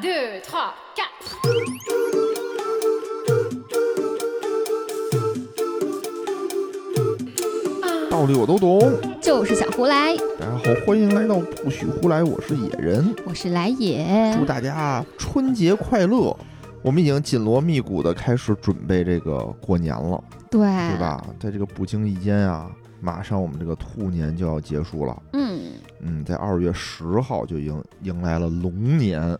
Deux, trois, quatre. 道理我都懂。就是想胡来，大家好，欢迎来到不许胡来，我是野人。我是来也祝。大家春节快乐！我们已经紧锣密鼓的开始准备这个过年了，对，对？吧？在这个不经意间啊，马上我们这个兔年就要结束了。嗯嗯，在二月十号就迎迎来了龙年，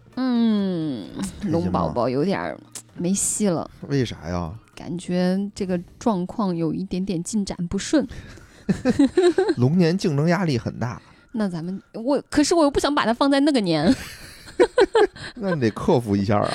龙宝宝有点儿没戏了，为啥呀？感觉这个状况有一点点进展不顺。龙年竞争压力很大，那咱们我可是我又不想把它放在那个年，那你得克服一下啊，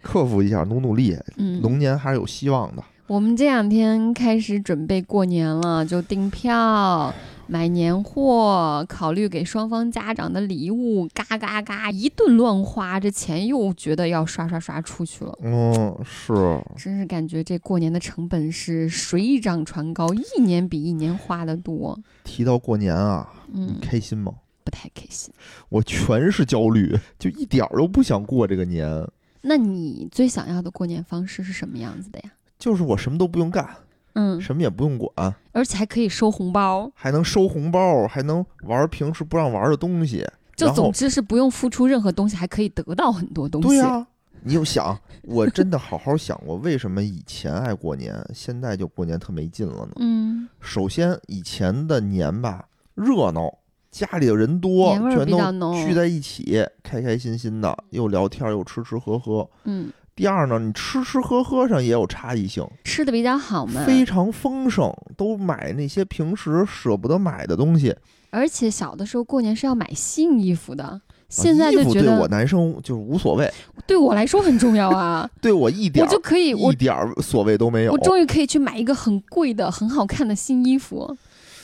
克服一下，努努力。嗯，龙年还是有希望的。我们这两天开始准备过年了，就订票、买年货，考虑给双方家长的礼物，嘎嘎嘎一顿乱花，这钱又觉得要刷刷刷出去了。嗯，是。真是感觉这过年的成本是水涨船高，一年比一年花的多。提到过年啊，嗯你，开心吗？不太开心。我全是焦虑，就一点儿都不想过这个年。那你最想要的过年方式是什么样子的呀？就是我什么都不用干，嗯，什么也不用管，而且还可以收红包，还能收红包，还能玩平时不让玩的东西。就总之是不用付出任何东西，还可以得到很多东西。对呀、你就想，我真的好好想过，为什么以前爱过年，现在就过年特没劲了呢？嗯，首先，以前的年吧热闹，家里的人多，全都聚在一起，开开心心的，又聊天又吃吃喝喝。嗯，第二呢，你吃吃喝喝上也有差异性，吃的比较好嘛。非常丰盛，都买那些平时舍不得买的东西。而且小的时候过年是要买新衣服的，现在啊衣服对就觉得我男生就是无所谓，对我来说很重要啊，对我一点儿我就可以我一点儿所谓都没有我。终于可以去买一个很贵的、很好看的新衣服。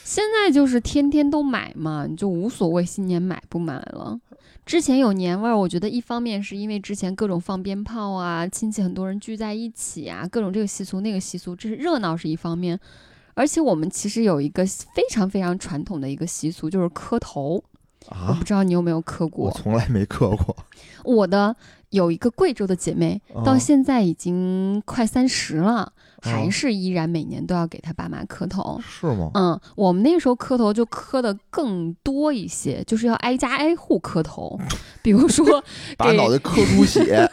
现在就是天天都买嘛，你就无所谓新年买不买了。之前有年味儿，我觉得一方面是因为之前各种放鞭炮啊，亲戚很多人聚在一起啊，各种这个习俗那个习俗，这是热闹是一方面。而且我们其实有一个非常非常传统的一个习俗，就是磕头。我啊不，知道你有没有磕过我？从来没磕过。我的有一个贵州的姐妹，到啊现在已经快三十了，还啊是依然每年都要给她爸妈磕头。是吗？嗯，我们那时候磕头就磕的更多一些，就是要挨家挨户磕头。比如说，给把脑袋磕出血，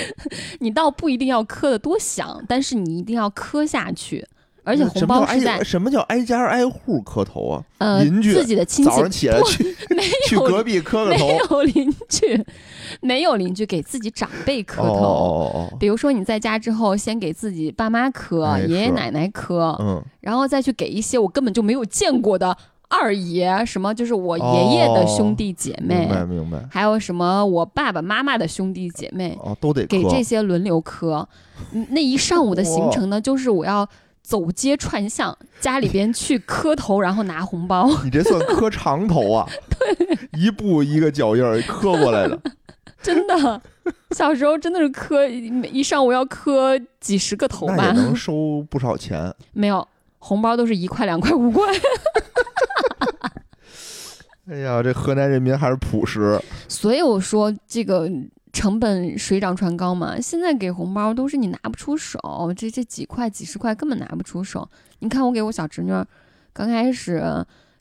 你倒不一定要磕的多响，但是你一定要磕下去，而且红包是在什么叫挨家挨户磕头啊？呃邻居自己的亲戚早上起来去没去有隔壁磕个头没。有邻居，没有邻居给自己长辈磕头。哦哦哦比如说你在家之后，先给自己爸妈磕，爷爷奶奶磕，哦，嗯，然后再去给一些我根本就没有见过的二爷，什么就是我爷爷的兄弟姐妹，明白明白。还有什么我爸爸妈妈的兄弟姐妹，哦，都得给磕。这些轮流磕。嗯那一上午的行程呢，就是我要走街串巷，家里边去磕头，然后拿红包。你这算磕长头啊？对，一步一个脚印儿磕过来的。真的，小时候真的是磕一一上午要磕几十个头吧，那也能收不少钱。没有红包都是一块两块五块。哎呀，这河南人民还是朴实。所以我说这个成本水涨船高嘛，现在给红包都是你拿不出手，这这几块几十块根本拿不出手。你看我给我小侄女儿，刚开始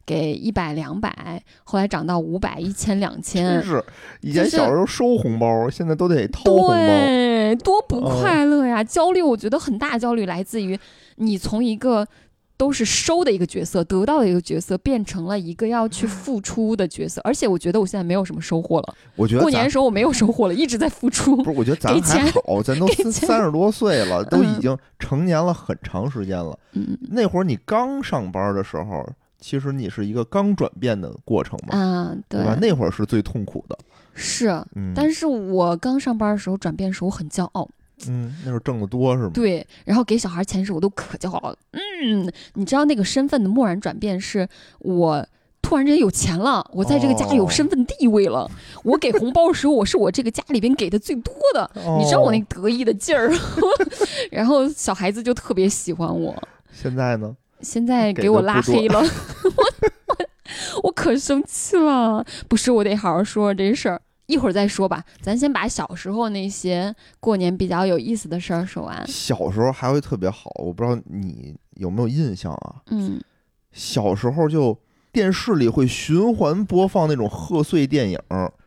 给一百两百，后来涨到五百、一千、两真千，是，以前小时候收红包，现在都得掏红包。对，多不哦快乐呀！焦虑，我觉得很大焦虑来自于你从一个。都是收的一个角色，得到的一个角色，变成了一个要去付出的角色，而且我觉得我现在没有什么收获了。我觉得过年的时候我没有收获了，一直在付出。不是，我觉得咱还钱好，咱都三三十多岁了，都已嗯经成年了很长时间了。嗯那会儿你刚上班的时候，其实你是一个刚转变的过程嘛，啊，对对吧？那会儿是最痛苦的。是，嗯，但是我刚上班的时候转变的时候，我很骄傲，嗯，那时候挣得多是吗？对，然后给小孩钱时我都可骄傲了。嗯，你知道那个身份的蓦然转变，是我突然之间有钱了，我在这个家里有哦身份地位了。我给红包的时候，我是我这个家里边给的最多的，你知道我那哦得意的劲儿，然后小孩子就特别喜欢我。现在呢？现在给给我拉黑了，我我 我可生气了。不是，我得好好说说这事儿。一会儿再说吧，咱先把小时候那些过年比较有意思的事儿说完。小时候还会特别好，我不知道你有没有印象啊？嗯，小时候就电视里会循环播放那种贺岁电影，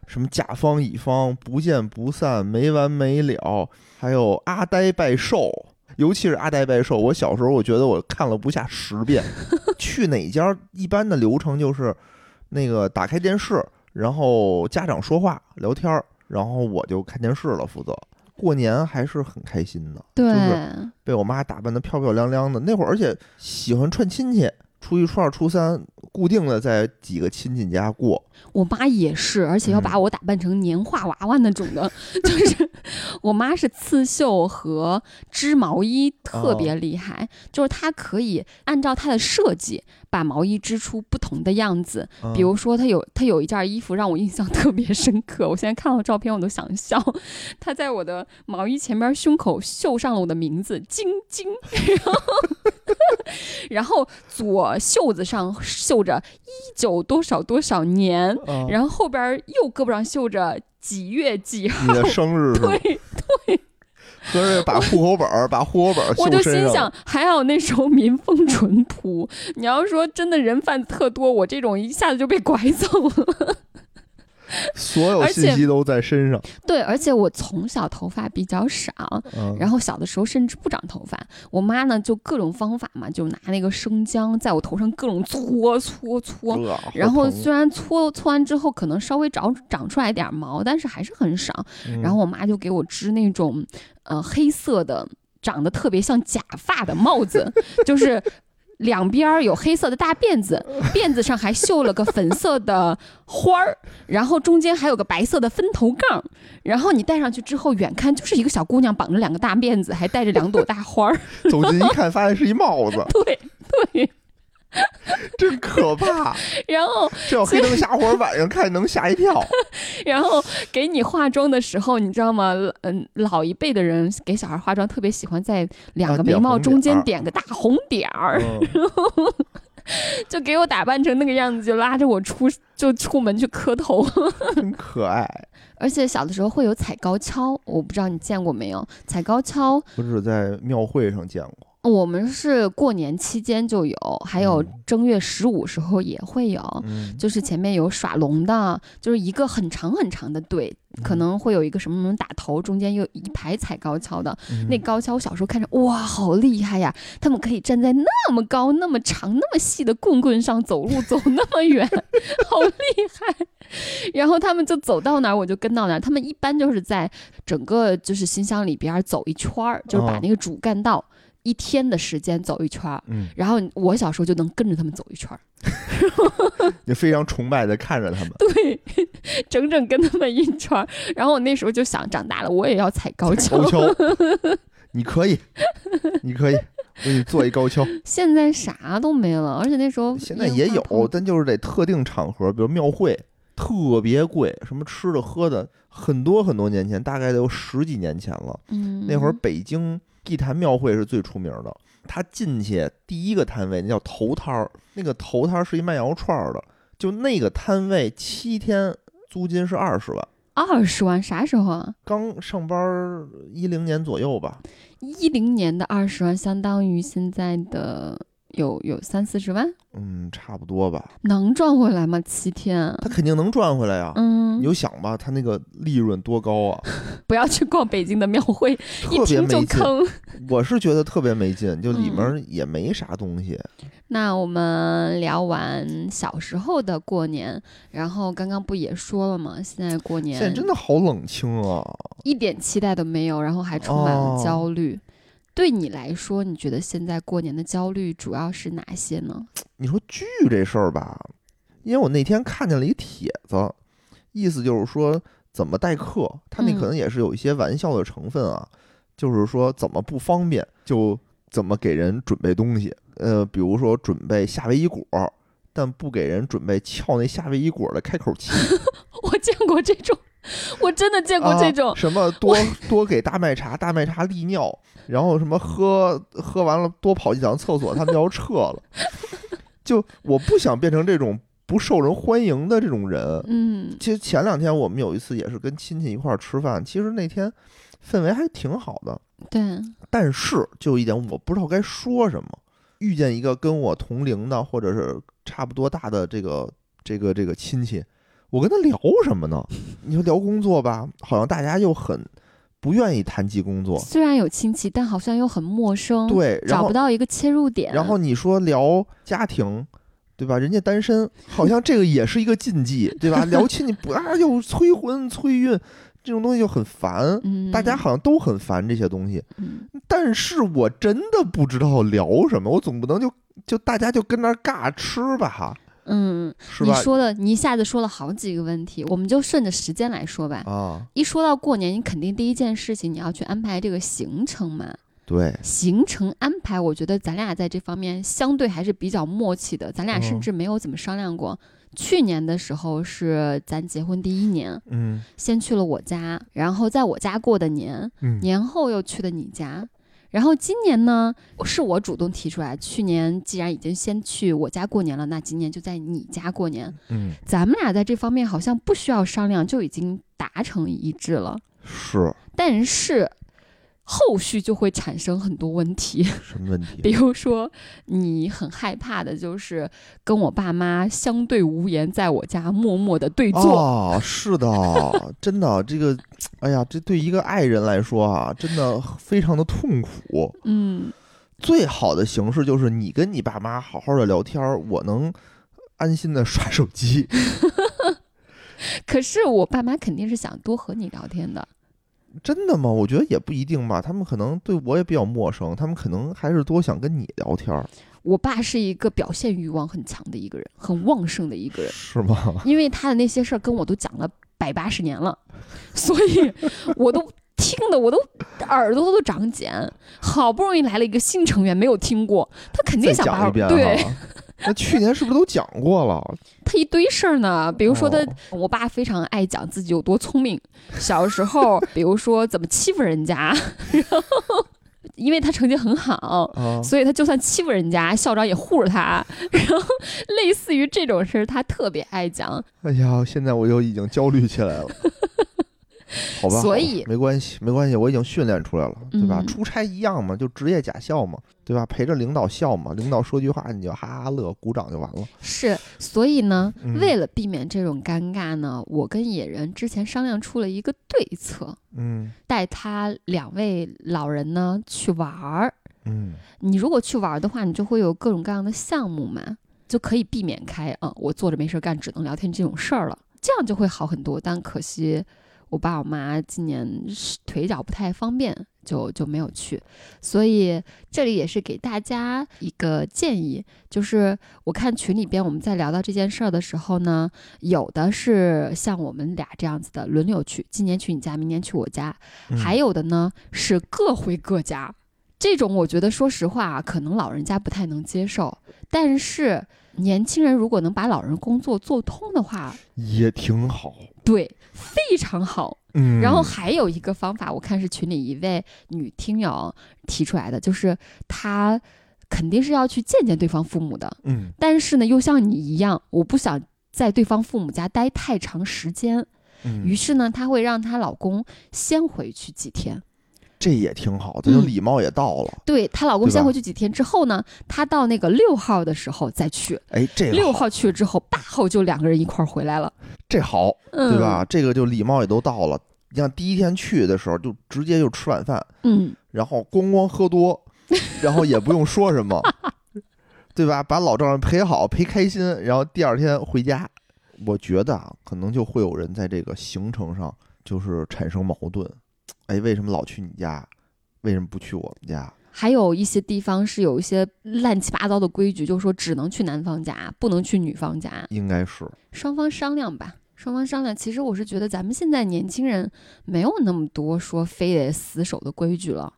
什么甲方乙方、不见不散、没完没了，还有阿呆拜寿。尤其是阿呆拜寿，我小时候我觉得我看了不下十遍。去哪家一般的流程就是，那个打开电视，然后家长说话聊天儿，然后我就看电视了，负责。过年还是很开心的，就，是被我妈打扮得漂漂亮亮的。那会儿，而且喜欢串亲戚，初一、初二、初三固定的在几个亲戚家过。我妈也是，而且要把嗯我打扮成年画娃娃那种的，就是 我妈是刺绣和织毛衣特别厉害，就是她可以按照她的设计把毛衣织出不同的样子。嗯比如说，她有她有一件衣服让我印象特别深刻，我现在看到照片我都想笑。她在我的毛衣前边胸口绣上了我的名字“晶晶”，然 后 然后左袖子上绣着一九多少多少年。啊然后后边右胳膊上绣着几月几号你，的生日 是吧？对，合着 把户口本儿把户口本儿我就心想，还好那时候民风淳朴。你要说真的人贩子特多，我这种一下子就被拐走了。所有信息都在身上。对，而且我从小头发比较少，嗯，然后小的时候甚至不长头发。我妈呢就各种方法嘛，就拿那个生姜在我头上各种搓搓搓。然后虽然搓搓完之后可能稍微长长出来点毛，但是还是很少。嗯然后我妈就给我织那种呃黑色的，长得特别像假发的帽子，就是。两边儿有黑色的大辫子，辫子上还绣了个粉色的花儿，然后中间还有个白色的分头杠，然后你戴上去之后，远看就是一个小姑娘绑着两个大辫子，还戴着两朵大花儿。走近一看，发现是一帽子，对对，真可怕！然后这要黑灯瞎火，晚上看能吓一跳。然后给你化妆的时候，你知道吗？嗯，老一辈的人给小孩化妆特别喜欢在两啊个眉毛中间点个大红点儿，嗯，就给我打扮成那个样子，就拉着我出就出门去磕头。真可爱。而且小的时候会有踩高跷，我不知道你见过没有？踩高跷，我只在庙会上见过。我们是过年期间就有，还有嗯正月十五时候也会有。嗯，就是前面有耍龙的，就是一个很长很长的队，可能会有一个什么什么打头，中间有一排踩高跷的。嗯那高跷，我小时候看着哇，好厉害呀！他们可以站在那么高、那么长、那么细的棍棍上走路，走那么远，好厉害！然后他们就走到哪儿，我就跟到哪儿。他们一般就是在整个就是新乡里边儿走一圈儿，就是把哦那个主干道一天的时间走一圈儿。嗯，然后我小时候就能跟着他们走一圈儿，你非常崇拜的看着他们。对，整整跟他们一圈儿。然后我那时候就想，长大了我也要踩高跷。高跷，你可以，你可以，我给你做一高跷。现在啥都没了，而且那时候现在也有但就是得特定场合，比如庙会，特别贵，什么吃的喝的，很多很多年前，大概得有十几年前了。嗯，那会儿北京地坛庙会是最出名的，他进去第一个摊位那叫头摊儿，那个头摊儿是一卖羊肉串儿的，就那个摊位七天租金是二十万。二十万啥时候啊？刚上班一零年左右吧，一零年的二十万相当于现在的有有三四十万，嗯，差不多吧。能赚回来吗？七天？他肯定能赚回来呀。你嗯，就想吧，他那个利润多高啊，不要去逛北京的庙会，一听就。坑。我是觉得特别没劲，就里嗯面也没啥东西。那我们聊完小时候的过年，然后刚刚不也说了吗？现在过年现在真的好冷清啊！一点期待都没有，然后还充满了哦焦虑。对你来说，你觉得现在过年的焦虑主要是哪些呢？你说剧这事儿吧，因为我那天看见了一帖子，意思就是说怎么待客，他那嗯可能也是有一些玩笑的成分啊，就是说怎么不方便就怎么给人准备东西，呃，比如说准备夏威夷果，但不给人准备撬那夏威夷果的开口器，我见过这种，我真的见过这种啊、。什么多多给大麦茶，大麦茶利尿，然后什么喝喝完了多跑几趟厕所，他们就要撤了。就我不想变成这种不受人欢迎的这种人。嗯其实前两天我们有一次也是跟亲戚一块儿吃饭，其实那天氛围还挺好的，对，但是就有一点我不知道该说什么。遇见一个跟我同龄的或者是差不多大的这个这个这个亲戚，我跟他聊什么呢？你说聊工作吧，好像大家又很不愿意谈及工作，虽然有亲戚，但好像又很陌生，，对，然后找不到一个切入点。然后你说聊家庭，对吧？人家单身，好像这个也是一个禁忌，对吧？聊亲戚不啊，又催婚催孕，这种东西就很烦。嗯，大家好像都很烦这些东西，嗯但是我真的不知道聊什么，我总不能就就大家就跟那儿尬吃吧，嗯，是吧？你说的，你一下子说了好几个问题，我们就顺着时间来说吧。啊，一说到过年，你肯定第一件事情你要去安排这个行程嘛。对，行程安排，我觉得咱俩在这方面相对还是比较默契的，咱俩甚嗯至没有怎么商量过。去年的时候是咱结婚第一年，嗯先去了我家，然后在我家过的年，嗯年后又去的你家。然后今年呢，是我主动提出来。去年既然已经先去我家过年了，那今年就在你家过年。嗯，咱们俩在这方面好像不需要商量，就已经达成一致了。是但是后续就会产生很多问题，什么问题比？如说你很害怕的就是跟我爸妈相对无言，在我家默默的对坐。哦，是的，真的，这个，哎呀，这对一个爱人来说啊，真的非常的痛苦。嗯，最好的形式就是你跟你爸妈好好的聊天儿，我能安心的刷手机。可是我爸妈肯定是想多和你聊天的。真的吗？我觉得也不一定吧，他们可能对我也比较陌生，他们可能还是多想跟你聊天儿，我爸是一个表现欲望很强的一个人，很旺盛的一个人，是吗？因为他的那些事儿跟我都讲了百八十年了，所以我都听的我都耳朵都长茧。好不容易来了一个新成员，没有听过，他肯定想把我对哈。那去年是不是都讲过了？他一堆事儿呢，比如说他，哦我爸非常爱讲自己有多聪明，小时候比如说怎么欺负人家，然后因为他成绩很好，啊，所以他就算欺负人家，校长也护着他。然后类似于这种事儿，他特别爱讲。哎呀，现在我又已经焦虑起来了。好吧，所以没关系，没关系，我已经训练出来了，对吧？嗯出差一样嘛，就职业假笑嘛，对吧？陪着领导笑嘛，领导说句话你就哈哈乐，鼓掌就完了。是，所以呢，嗯为了避免这种尴尬呢，我跟野人之前商量出了一个对策，嗯带他两位老人呢去玩儿。嗯你如果去玩儿的话，你就会有各种各样的项目嘛，就可以避免开啊、我坐着没事儿干，只能聊天这种事儿了，这样就会好很多。但可惜我爸我妈今年是腿脚不太方便，就就没有去。所以这里也是给大家一个建议，就是我看群里边我们在聊到这件事儿的时候呢，有的是像我们俩这样子的轮流去，今年去你家，明年去我家，嗯还有的呢是各回各家。这种我觉得，说实话啊，可能老人家不太能接受，但是年轻人如果能把老人工作做通的话，也挺好。对，非常好。嗯，然后还有一个方法，我看是群里一位女听友提出来的，就是她肯定是要去见见对方父母的，嗯但是呢，又像你一样，我不想在对方父母家待太长时间，嗯，于是呢，她会让她老公先回去几天。这也挺好，这就嗯礼貌也到了。对她老公先回去几天之后呢，她到那个六号的时候再去。哎，这六号去了之后，八号就两个人一块儿回来了，这好，嗯，对吧？？这个就礼貌也都到了。你像第一天去的时候，就直接就吃晚饭，嗯，然后咣咣喝多，然后也不用说什么，对吧？把老丈人陪好，陪开心，然后第二天回家。我觉得啊，可能就会有人在这个行程上就是产生矛盾。哎，为什么老去你家？为什么不去我们家？还有一些地方是有一些乱七八糟的规矩，就是说只能去男方家，不能去女方家，应该是，双方商量吧。双方商量，其实我是觉得咱们现在年轻人没有那么多说非得死守的规矩了，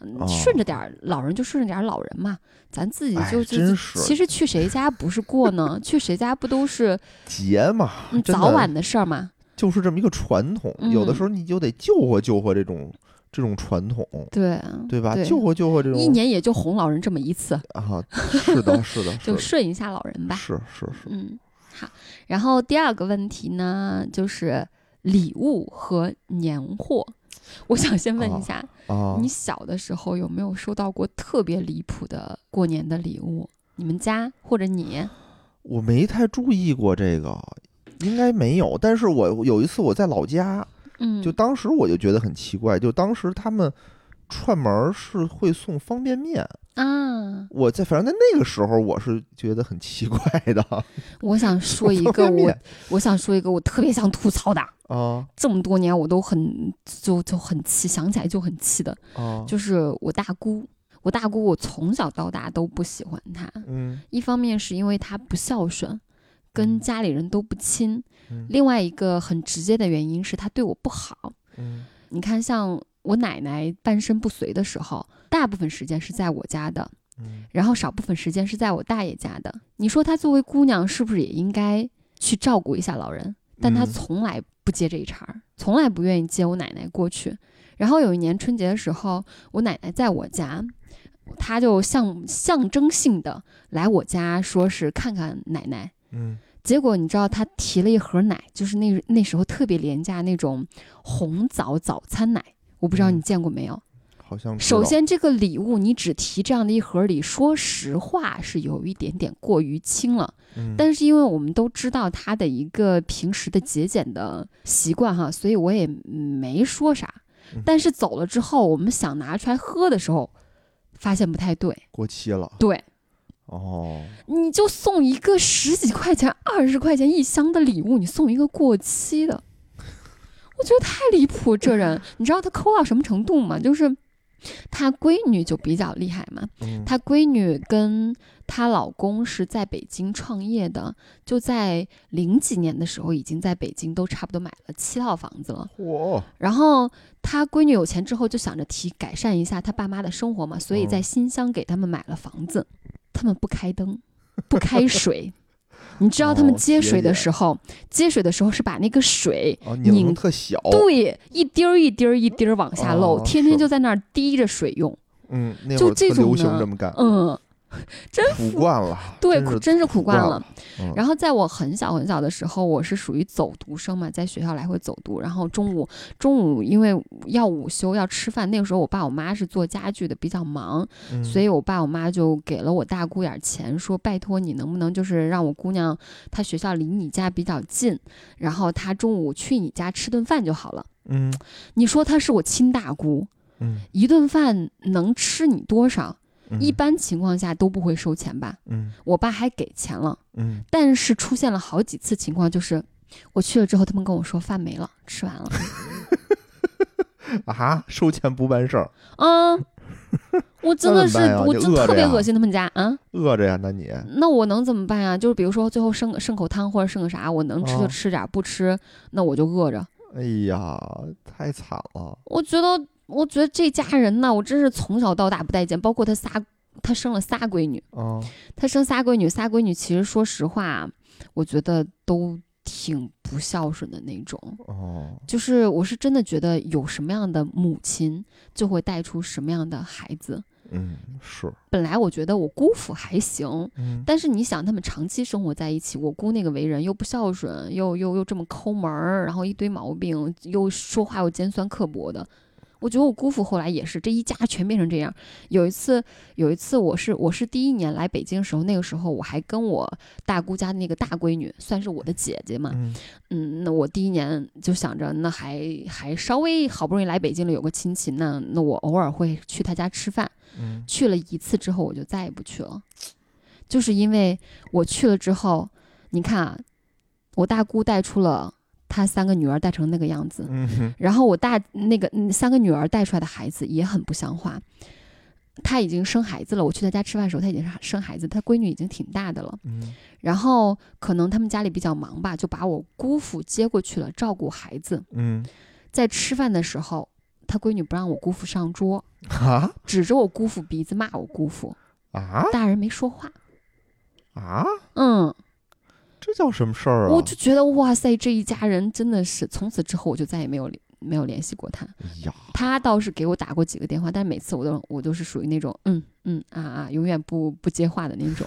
嗯哦顺着点儿老人就顺着点儿老人嘛，咱自己哎就就其实去谁家不是过呢？去谁家不都是节嘛，嗯早晚的事儿嘛？就是这么一个传统。有的嗯时候你就得救活救活这种这种传统，对啊对吧？对救活救活这种一年也就哄老人这么一次，啊，是的，是的，是就，顺一下老人吧。是是是。嗯，好然后第二个问题呢，就是礼物和年货。我想先问一下，啊，你小的时候有没有收到过特别离谱的过年的礼物？你们家或者你？我没太注意过这个，应该没有。但是我有一次我在老家，嗯，就当时我就觉得很奇怪，就当时他们串门儿是会送方便面，啊，我在反正在那个时候我是觉得很奇怪的我想说一个我 我想说一个我特别想吐槽的，啊这么多年我都很就就很气，想起来就很气的，啊，就是我大姑。我大姑，我从小到大都不喜欢她。嗯一方面是因为她不孝顺，跟嗯家里人都不亲；嗯另外一个很直接的原因是他对我不好。嗯你看，像我奶奶半身不遂的时候，大部分时间是在我家的，嗯然后少部分时间是在我大爷家的。你说她作为姑娘，是不是也应该去照顾一下老人？但她嗯从来不接这一茬儿，从来不愿意接我奶奶过去。然后有一年春节的时候，我奶奶在我家，他就象象征性的来我家，说是看看奶奶。嗯结果你知道，他提了一盒奶，就是那那时候特别廉价那种红枣早餐奶，我不知道嗯你见过没有。好像首先，这个礼物你只提这样的一盒礼，说实话是有一点点过于轻了。嗯但是因为我们都知道他的一个平时的节俭的习惯哈，所以我也没说啥嗯。但是走了之后，我们想拿出来喝的时候，发现不太对。过期了对，哦，你就送一个十几块钱、二十块钱一箱的礼物，你送一个过期的，我觉得太离谱。这人，你知道他抠到什么程度吗？就是他闺女就比较厉害嘛，嗯她闺女跟她老公是在北京创业的，就在零几年的时候，已经在北京都差不多买了七套房子了。嚯然后她闺女有钱之后，就想着提改善一下她爸妈的生活嘛，所以在嗯新乡给他们买了房子。他们不开灯，不开水。你知道他们接水的时候，接水的时候是把那个水哦，拧对一滴儿一滴儿一滴儿往下漏，哦天天就在那儿滴着水用。嗯，就这种呢这么干，嗯，苦惯了，对，真是苦真是苦惯了然后在我很小很小的时候，我是属于走读生嘛，在学校来回走读。然后中午中午因为要午休要吃饭，那个时候我爸我妈是做家具的，比较忙，嗯所以我爸我妈就给了我大姑点儿钱，说拜托你能不能就是让我姑娘她学校离你家比较近，然后她中午去你家吃顿饭就好了。嗯你说她是我亲大姑，嗯一顿饭能吃你多少？嗯一般情况下都不会收钱吧？嗯我爸还给钱了。嗯但是出现了好几次情况，就是我去了之后，他们跟我说饭没了，吃完了。啊，收钱不办事儿，嗯，我真的是我真就特别恶心他们家啊。饿着呀，那你那我能怎么办呀？就是比如说最后剩剩口汤或者剩个啥，我能吃就哦吃点儿，不吃那我就饿着。哎呀，太惨了，我觉得，我觉得这家人呢，我真是从小到大不待见，包括他仨，他生了仨闺女，哦，他生仨闺女，仨闺女其实说实话，我觉得都挺不孝顺的那种。哦，就是我是真的觉得有什么样的母亲，就会带出什么样的孩子。嗯，是，本来我觉得我姑父还行，嗯但是你想，他们长期生活在一起，我姑那个为人又不孝顺，又又又这么抠门儿，然后一堆毛病，又说话又尖酸刻薄的。我觉得我姑父后来也是，这一家全变成这样。有一次，有一次我是我是第一年来北京的时候，那个时候我还跟我大姑家那个大闺女，算是我的姐姐嘛，嗯嗯，那我第一年就想着，那还还稍微好不容易来北京了，有个亲戚，那那我偶尔会去他家吃饭。嗯去了一次之后，我就再也不去了，就是因为我去了之后，你看啊，我大姑带出了她三个女儿带成那个样子，嗯然后我大那个嗯三个女儿带出来的孩子也很不像话。他已经生孩子了，我去他家吃饭的时候，他已经是生孩子，他闺女已经挺大的了。嗯。然后可能他们家里比较忙吧，就把我姑父接过去了，照顾孩子。嗯。在吃饭的时候，他闺女不让我姑父上桌，啊？指着我姑父鼻子骂我姑父，啊？大人没说话。啊，嗯，这叫什么事儿啊？我就觉得哇塞，这一家人真的是，从此之后我就再也没有联没有联系过他。哎呀，他倒是给我打过几个电话，但每次我都我都是属于那种嗯嗯啊啊，永远不不接话的那种。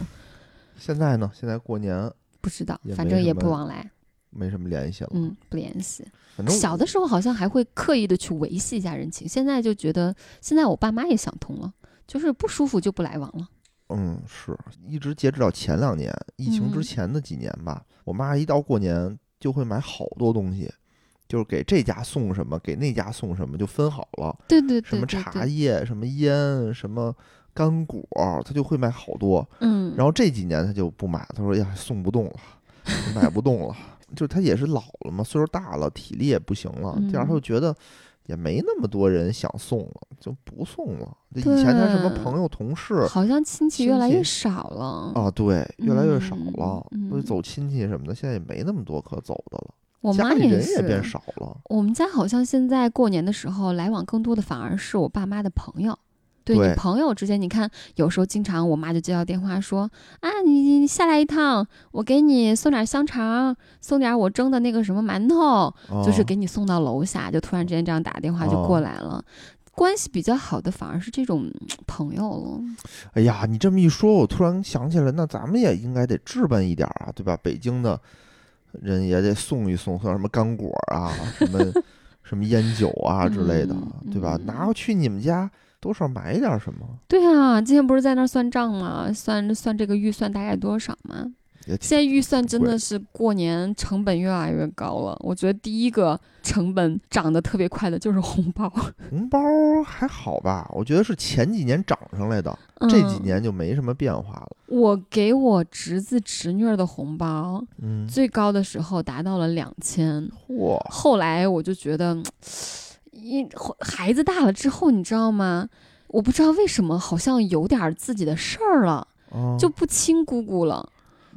现在呢？现在过年不知道，反正也不往来，没什么联系了。嗯，不联系。反正小的时候好像还会刻意的去维系一下人情，现在就觉得，现在我爸妈也想通了，就是不舒服就不来往了。嗯，是一直截止到前两年疫情之嗯前的几年吧，我妈一到过年就会买好多东西，就是给这家送什么，给那家送什么，就分好了。对对对什么茶叶、什么烟、什么干果，她就会买好多。嗯，然后这几年她就不买，她说：“呀，送不动了，买不动了。”就是她也是老了嘛，岁数大了，体力也不行了。第二，她嗯就觉得也没那么多人想送了，就不送了。就以前他什么朋友、同事好像亲戚越来越少了。啊，对，越来越少嗯了。所以嗯走亲戚什么的，现在也没那么多可走的了。我家里妈也是，人也变少了。我们家好像现在过年的时候来往更多的反而是我爸妈的朋友。对对你朋友之间，你看有时候经常我妈就接到电话说啊，你你下来一趟，我给你送点香肠，送点我蒸的那个什么馒头，就是啊给你送到楼下，就突然之间这样打个电话就哦过来了。关系比较好的反而是这种嗯朋友了。哎呀，你这么一说，我突然想起来，那咱们也应该得置办一点儿啊，对吧？北京的人也得送一送，送什么干果啊，什么 什么烟酒啊之类的，嗯对吧？嗯拿过去你们家多少买点儿什么，对啊，今天不是在那儿算账吗？算算这个预算大概多少吗？现在预算真的是过年成本越来越高了。我觉得第一个成本涨得特别快的就是红包，红包还好吧？我觉得是前几年涨上来的，这几嗯年就没什么变化了。我给我侄子侄女儿的红包嗯，最高的时候达到了两千，嚯，后来我就觉得，一孩子大了之后，你知道吗？我不知道为什么，好像有点儿自己的事儿了，啊就不亲姑姑了。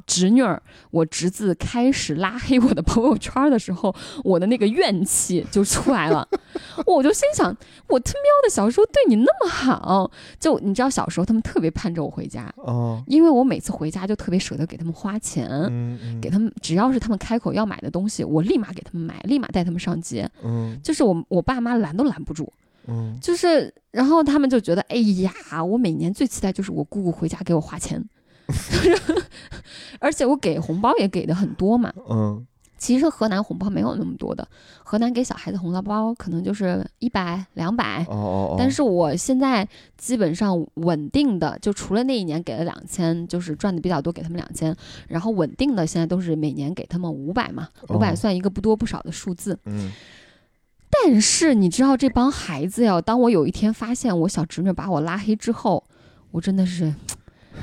侄女儿，我侄子开始拉黑我的朋友圈的时候，我的那个怨气就出来了。我就心想，我他喵的小时候对你那么好，就你知道小时候他们特别盼着我回家，哦，因为我每次回家就特别舍得给他们花钱，嗯嗯，给他们只要是他们开口要买的东西，我立马给他们买，立马带他们上街，嗯就是我我爸妈拦都拦不住。嗯就是，然后他们就觉得，哎呀，我每年最期待就是我姑姑回家给我花钱，而且我给红包也给的很多嘛。嗯其实河南红包没有那么多的，河南给小孩子红包可能就是一百、两百。哦哦哦，但是我现在基本上稳定的，就除了那一年给了两千，就是赚的比较多，给他们两千，然后稳定的现在都是每年给他们五百嘛，五百哦算一个不多不少的数字。嗯但是你知道这帮孩子呀，当我有一天发现我小侄女把我拉黑之后，我真的是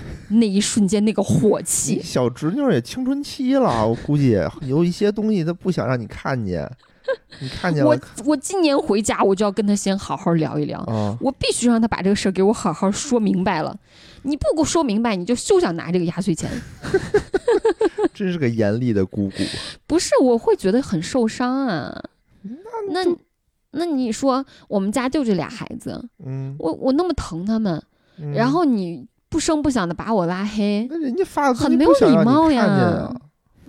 那一瞬间那个火气，小侄女儿也青春期了，我估计有一些东西她不想让你看见，你看见我了我今年回家我就要跟她先好好聊一聊。啊，我必须让她把这个事儿给我好好说明白了。你不给我说明白，你就休想拿这个压岁钱。真是个严厉的姑姑。不是，我会觉得很受伤啊。那那你说，我们家就这俩孩子，嗯，我我那么疼他们，嗯然后你不声不响的把我拉黑，那人家发的很没有礼貌呀啊。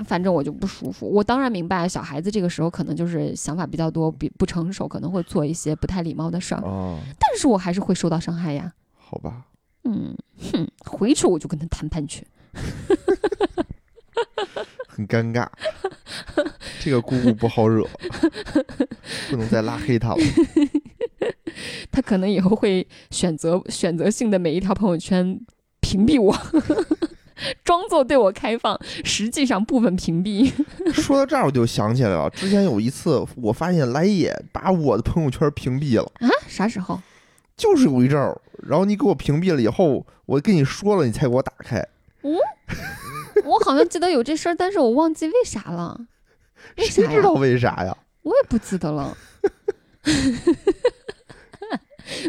反正我就不舒服。我当然明白，小孩子这个时候可能就是想法比较多，比不成熟，可能会做一些不太礼貌的事儿，啊，但是我还是会受到伤害呀。好吧，嗯，哼，回去我就跟他谈判去。很尴尬。这个姑姑不好惹，不能再拉黑她了。他可能以后会选择选择性的每一条朋友圈屏蔽我，装作对我开放，实际上部分屏蔽。说到这儿，我就想起来了，之前有一次，我发现来也把我的朋友圈屏蔽了，啊？啥时候？就是有一阵儿，然后你给我屏蔽了以后，我跟你说了，你才给我打开。嗯我好像记得有这事儿，但是我忘记为啥了。为啥呀谁知道？为啥呀？我也不记得了。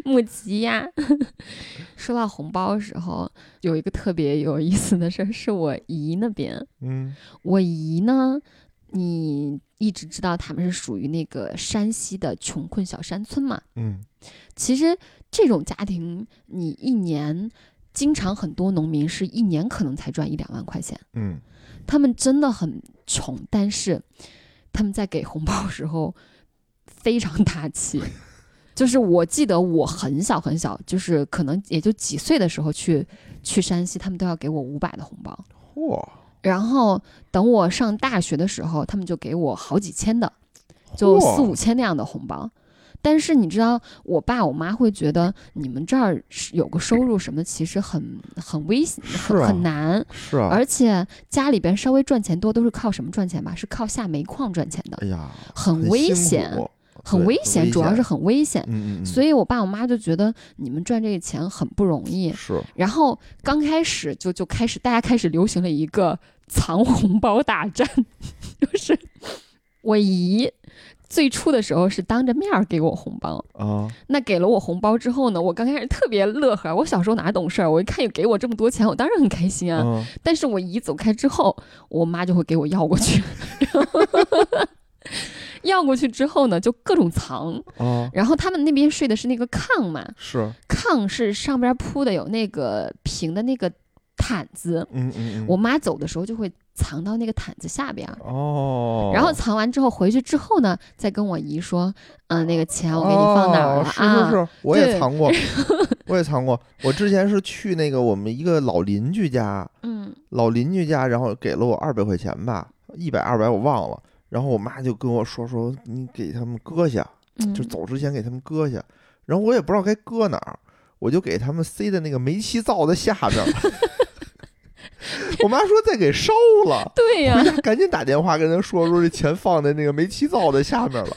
木吉呀，说到红包的时候，有一个特别有意思的事儿，是我姨那边。嗯我姨呢，你一直知道他们是属于那个山西的穷困小山村嘛。嗯其实这种家庭，你一年经常很多农民是一年可能才赚一两万块钱，嗯他们真的很穷，但是他们在给红包的时候非常大气。就是我记得我很小很小，就是可能也就几岁的时候去去山西，他们都要给我五百的红包。嚯，然后等我上大学的时候，他们就给我好几千的，就四五千那样的红包。但是你知道，我爸我妈会觉得你们这儿是有个收入什么，其实很很危险，很、啊很难。是啊，而且家里边稍微赚钱多，都是靠什么赚钱吧？是靠下煤矿赚钱的，哎呀，很危险，很危险，主要是很危险。嗯嗯嗯，所以我爸我妈就觉得你们赚这个钱很不容易。是然后刚开始就就开始大家开始流行了一个藏红包大战，就是我姨最初的时候是当着面儿给我红包，啊，那给了我红包之后呢，我刚开始特别乐呵，我小时候哪懂事儿，我一看有给我这么多钱，我当然很开心啊。嗯但是我姨走开之后，我妈就会给我要过去，要过去之后呢，就各种藏。啊，然后他们那边睡的是那个炕嘛，是，炕是上边铺的有那个平的那个毯子，嗯嗯嗯，我妈走的时候就会藏到那个毯子下边儿。哦，然后藏完之后回去之后呢，再跟我姨说，嗯、那个钱我给你放哪儿了、哦是啊？是是，我也藏过，我也藏过。我之前是去那个我们一个老邻居家，嗯，老邻居家，然后给了我二百块钱吧，一百二百我忘了。然后我妈就跟我说说，你给他们搁下，嗯就走之前给他们搁下。然后我也不知道该搁哪儿，我就给他们塞在那个煤气灶的下边儿。我妈说再给烧了，对呀、赶紧打电话跟他说说这钱放在那个煤气灶的下面了。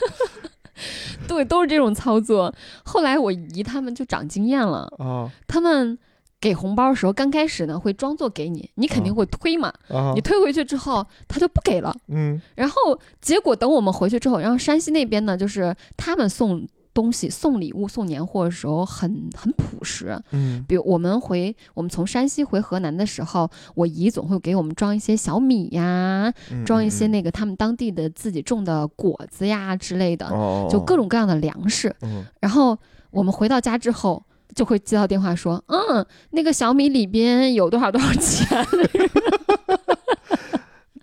对，都是这种操作。后来我姨他们就长经验了，啊他们给红包的时候，刚开始呢会装作给你，你肯定会推嘛，啊你，推回去之后，他就不给了。嗯然后结果等我们回去之后，然后山西那边呢，就是他们送东西、送礼物、送年货的时候很很朴实。嗯比如我们回我们从山西回河南的时候，我姨总会给我们装一些小米呀，嗯，装一些嗯那个他们当地的自己种的果子呀之类的，哦，就各种各样的粮食。嗯然后我们回到家之后。就会接到电话说，嗯，那个小米里边有多少多少钱，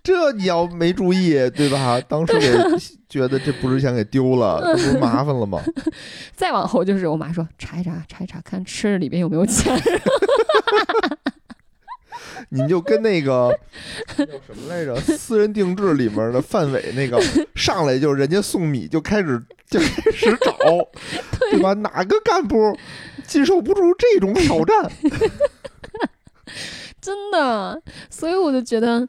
这你要没注意，对吧？当时给觉得这不是钱给丢了，这不是麻烦了吗？再往后就是我妈说查一查，查一查，看吃的里边有没有钱。你就跟那个叫什么来着，《私人定制》里面的范伟那个，上来就人家送米就开始就开始找，对吧？哪个干部经受不住这种挑战？真的，所以我就觉得，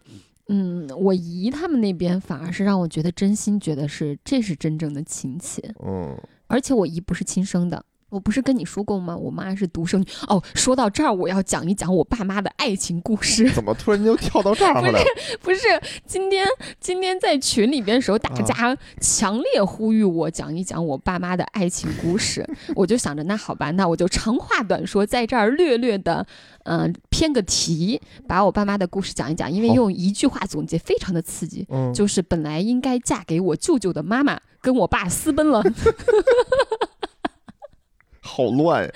嗯，我姨他们那边反而是让我觉得真心觉得是这是真正的亲戚，嗯而且我姨不是亲生的。我不是跟你说过吗？我妈是独生女。哦，说到这儿，我要讲一讲我爸妈的爱情故事。怎么突然就跳到这儿 来了？不是，今天今天在群里边的时候，大啊家强烈呼吁我讲一讲我爸妈的爱情故事，我就想着，那好吧，那我就长话短说，在这儿略略的，嗯、偏个题，把我爸妈的故事讲一讲，因为用一句话总结非常的刺激，嗯，就是本来应该嫁给我舅舅的妈妈跟我爸私奔了，好乱呀！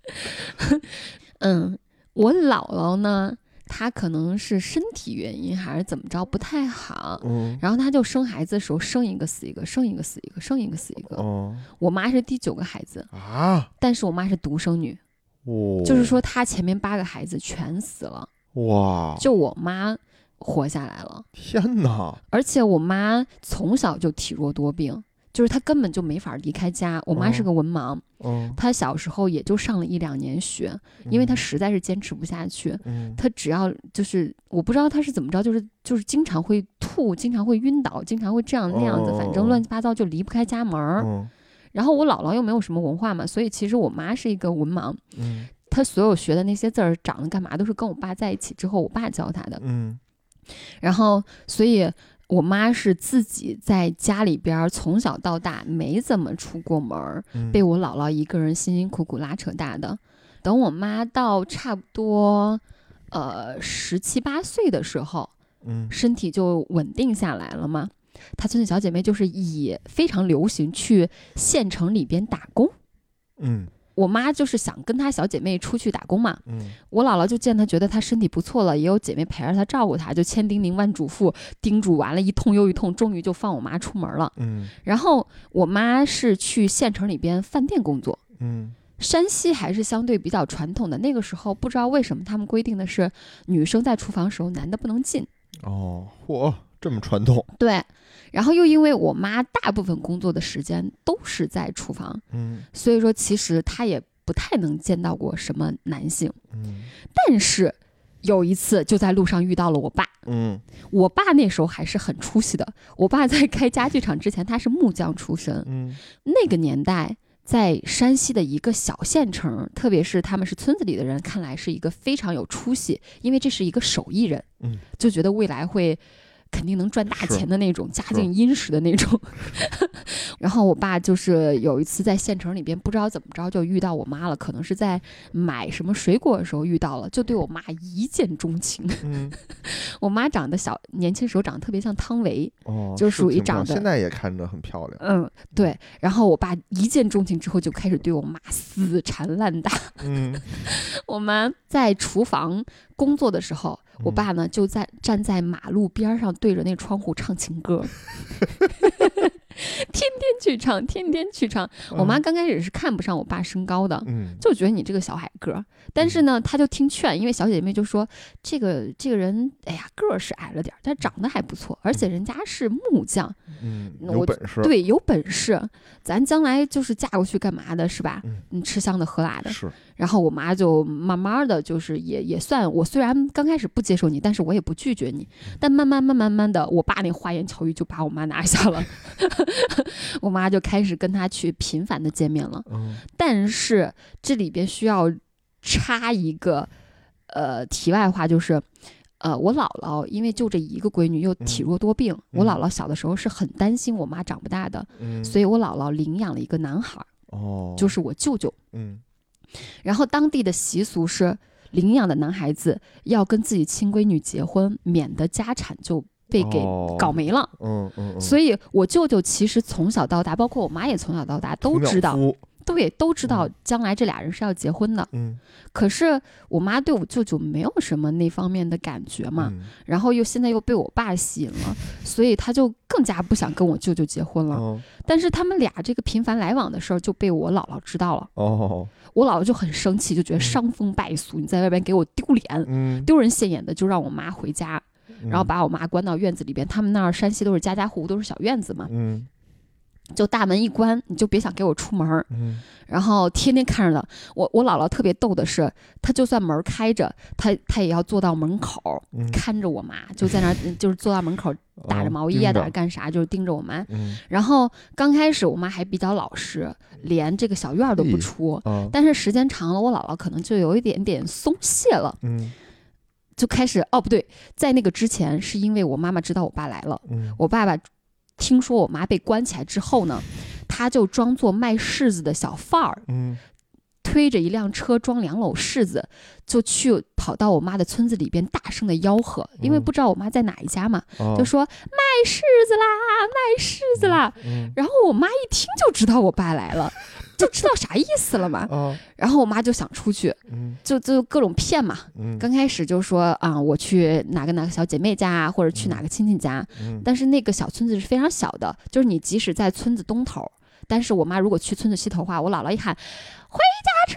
嗯，我姥姥呢，她可能是身体原因还是怎么着不太好。嗯然后她就生孩子的时候生一个死一个，生一个死一个，生一个死一个。哦我妈是第九个孩子，啊但是我妈是独生女，哦，就是说她前面八个孩子全死了，哇，就我妈活下来了。天哪！而且我妈从小就体弱多病，就是他根本就没法离开家。我妈是哦个文盲，嗯，她小时候也就上了一两年学，因为她嗯实在是坚持不下去。嗯她只要就是我不知道她是怎么着，就是就是经常会吐，经常会晕倒，经常会这样那样子，反正哦乱七八糟就离不开家门儿。嗯然后我姥姥又没有什么文化嘛，所以其实我妈是一个文盲。嗯她所有学的那些字儿长得干嘛，都是跟我爸在一起之后，我爸教她的。嗯然后，所以我妈是自己在家里边儿从小到大没怎么出过门儿，嗯，被我姥姥一个人辛辛苦苦拉扯大的。等我妈到差不多呃十七八岁的时候，嗯身体就稳定下来了嘛。她村的小姐妹就是以非常流行去县城里边打工。嗯我妈就是想跟她小姐妹出去打工嘛，嗯我姥姥就见她觉得她身体不错了，也有姐妹陪着她照顾她，就千叮咛万嘱咐，叮嘱完了一通又一通，终于就放我妈出门了。嗯然后我妈是去县城里边饭店工作，嗯山西还是相对比较传统的，那个时候不知道为什么他们规定的是女生在厨房时候男的不能进。哦，嚯，这么传统，对，然后又因为我妈大部分工作的时间都是在厨房，嗯所以说其实她也不太能见到过什么男性。嗯但是有一次就在路上遇到了我爸，嗯我爸那时候还是很出息的。我爸在开家具厂之前，他是木匠出身，嗯那个年代。在山西的一个小县城，特别是他们是村子里的人，看来是一个非常有出息，因为这是一个手艺人，嗯，就觉得未来会肯定能赚大钱的那种，家境殷实的那种。然后我爸就是有一次在县城里边，不知道怎么着就遇到我妈了，可能是在买什么水果的时候遇到了，就对我妈一见钟情。嗯，我妈长得小，年轻时候长得特别像汤唯，哦，就属于长得现在也看着很漂亮，嗯，对。然后我爸一见钟情之后，就开始对我妈死缠烂打。嗯 我们在厨房工作的时候，我爸呢就在站在马路边上，对着那窗户唱情歌，天天去唱，天天去唱。我妈刚开始是看不上我爸身高的，嗯。就觉得你这个小矮个儿。但是呢，她就听劝，因为小姐妹就说这个这个人，哎呀，个儿是矮了点儿，但长得还不错，而且人家是木匠，嗯，本事，对，有本事，咱将来就是嫁过去干嘛的，是吧？嗯。嗯，吃香的喝辣的。是，然后我妈就慢慢的就是也也算我虽然刚开始不接受你，但是我也不拒绝你，但慢慢慢慢慢的，我爸那花言巧语就把我妈拿下了，我妈就开始跟他去频繁的见面了。嗯但是这里边需要插一个呃题外话，就是。呃，我姥姥因为就这一个闺女又体弱多病，我嗯姥姥小的时候是很担心我妈长不大的，嗯，所以我姥姥领养了一个男孩儿，哦，就是我舅舅。嗯然后当地的习俗是，领养的男孩子要跟自己亲闺女结婚，免得家产就被给哦搞没了。嗯嗯嗯，所以，我舅舅其实从小到大，包括我妈也从小到大都知道，夫，对，都知道嗯将来这俩人是要结婚的。嗯可是我妈对我舅舅没有什么那方面的感觉嘛，嗯然后又现在又被我爸吸引了，所以他就更加不想跟我舅舅结婚了。哦但是他们俩这个频繁来往的事儿就被我姥姥知道了。哦我姥姥就很生气，就觉得嗯伤风败俗，你在外边给我丢脸，嗯，丢人现眼的，就让我妈回家，嗯然后把我妈关到院子里边。他们那儿山西都是家家户户都是小院子嘛，嗯。就大门一关，你就别想给我出门。儿。嗯。然后天天看着他，我我姥姥特别逗的是，她就算门开着，她她也要坐到门口嗯，看着我妈，就在那儿就是坐到门口打着毛衣啊，打着干啥，就是盯着我妈。嗯。然后刚开始我妈还比较老实，连这个小院儿都不出。啊但是时间长了，我姥姥可能就有一点点松懈了，嗯就开始哦不对，在那个之前是因为我妈妈知道我爸来了，嗯。我爸爸听说我妈被关起来之后呢，他就装作卖柿子的小贩儿，嗯。推着一辆车装两篓柿子，就去跑到我妈的村子里边大声的吆喝，因为嗯。不知道我妈在哪一家嘛，啊就说卖柿子啦，卖柿子啦。嗯。然后我妈一听就知道我爸来了，就知道啥意思了嘛。啊然后我妈就想出去，嗯就就各种骗嘛。嗯刚开始就说啊、我去哪个哪个小姐妹家啊，或者去哪个亲戚家。嗯但是那个小村子是非常小的，就是你即使在村子东头，但是我妈如果去村子西头的话，我姥姥一喊回家吃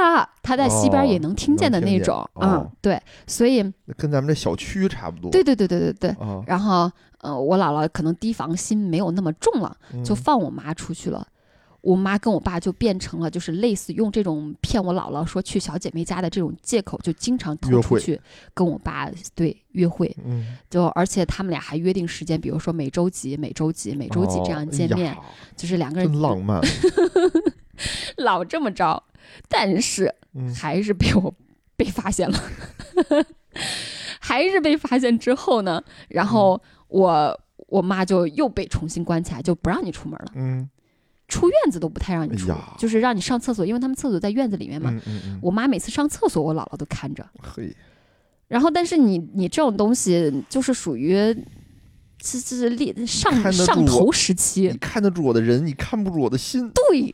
饭了，她在西边也能听见的那种。嗯，对，所以跟咱们这小区差不多，对对对对对对。啊，然后，呃，我姥姥可能提防心没有那么重了，就嗯放我妈出去了。我妈跟我爸就变成了，就是类似用这种骗我姥姥说去小姐妹家的这种借口，就经常偷出去跟我爸对约会，嗯。就而且他们俩还约定时间，比如说每周几、每周几、每周几这样见面，就是两个人浪漫，老这么着，但是嗯。还是被我被发现了，还是被发现之后呢，然后我我妈就又被重新关起来，就不让你出门了，嗯出院子都不太让你出，哎就是让你上厕所，因为他们厕所在院子里面嘛。嗯嗯嗯，我妈每次上厕所，我姥姥都看着。嘿，然后，但是你你这种东西就是属于。这这是烈上上头时期你，看得住我的人，你看不住我的心，对。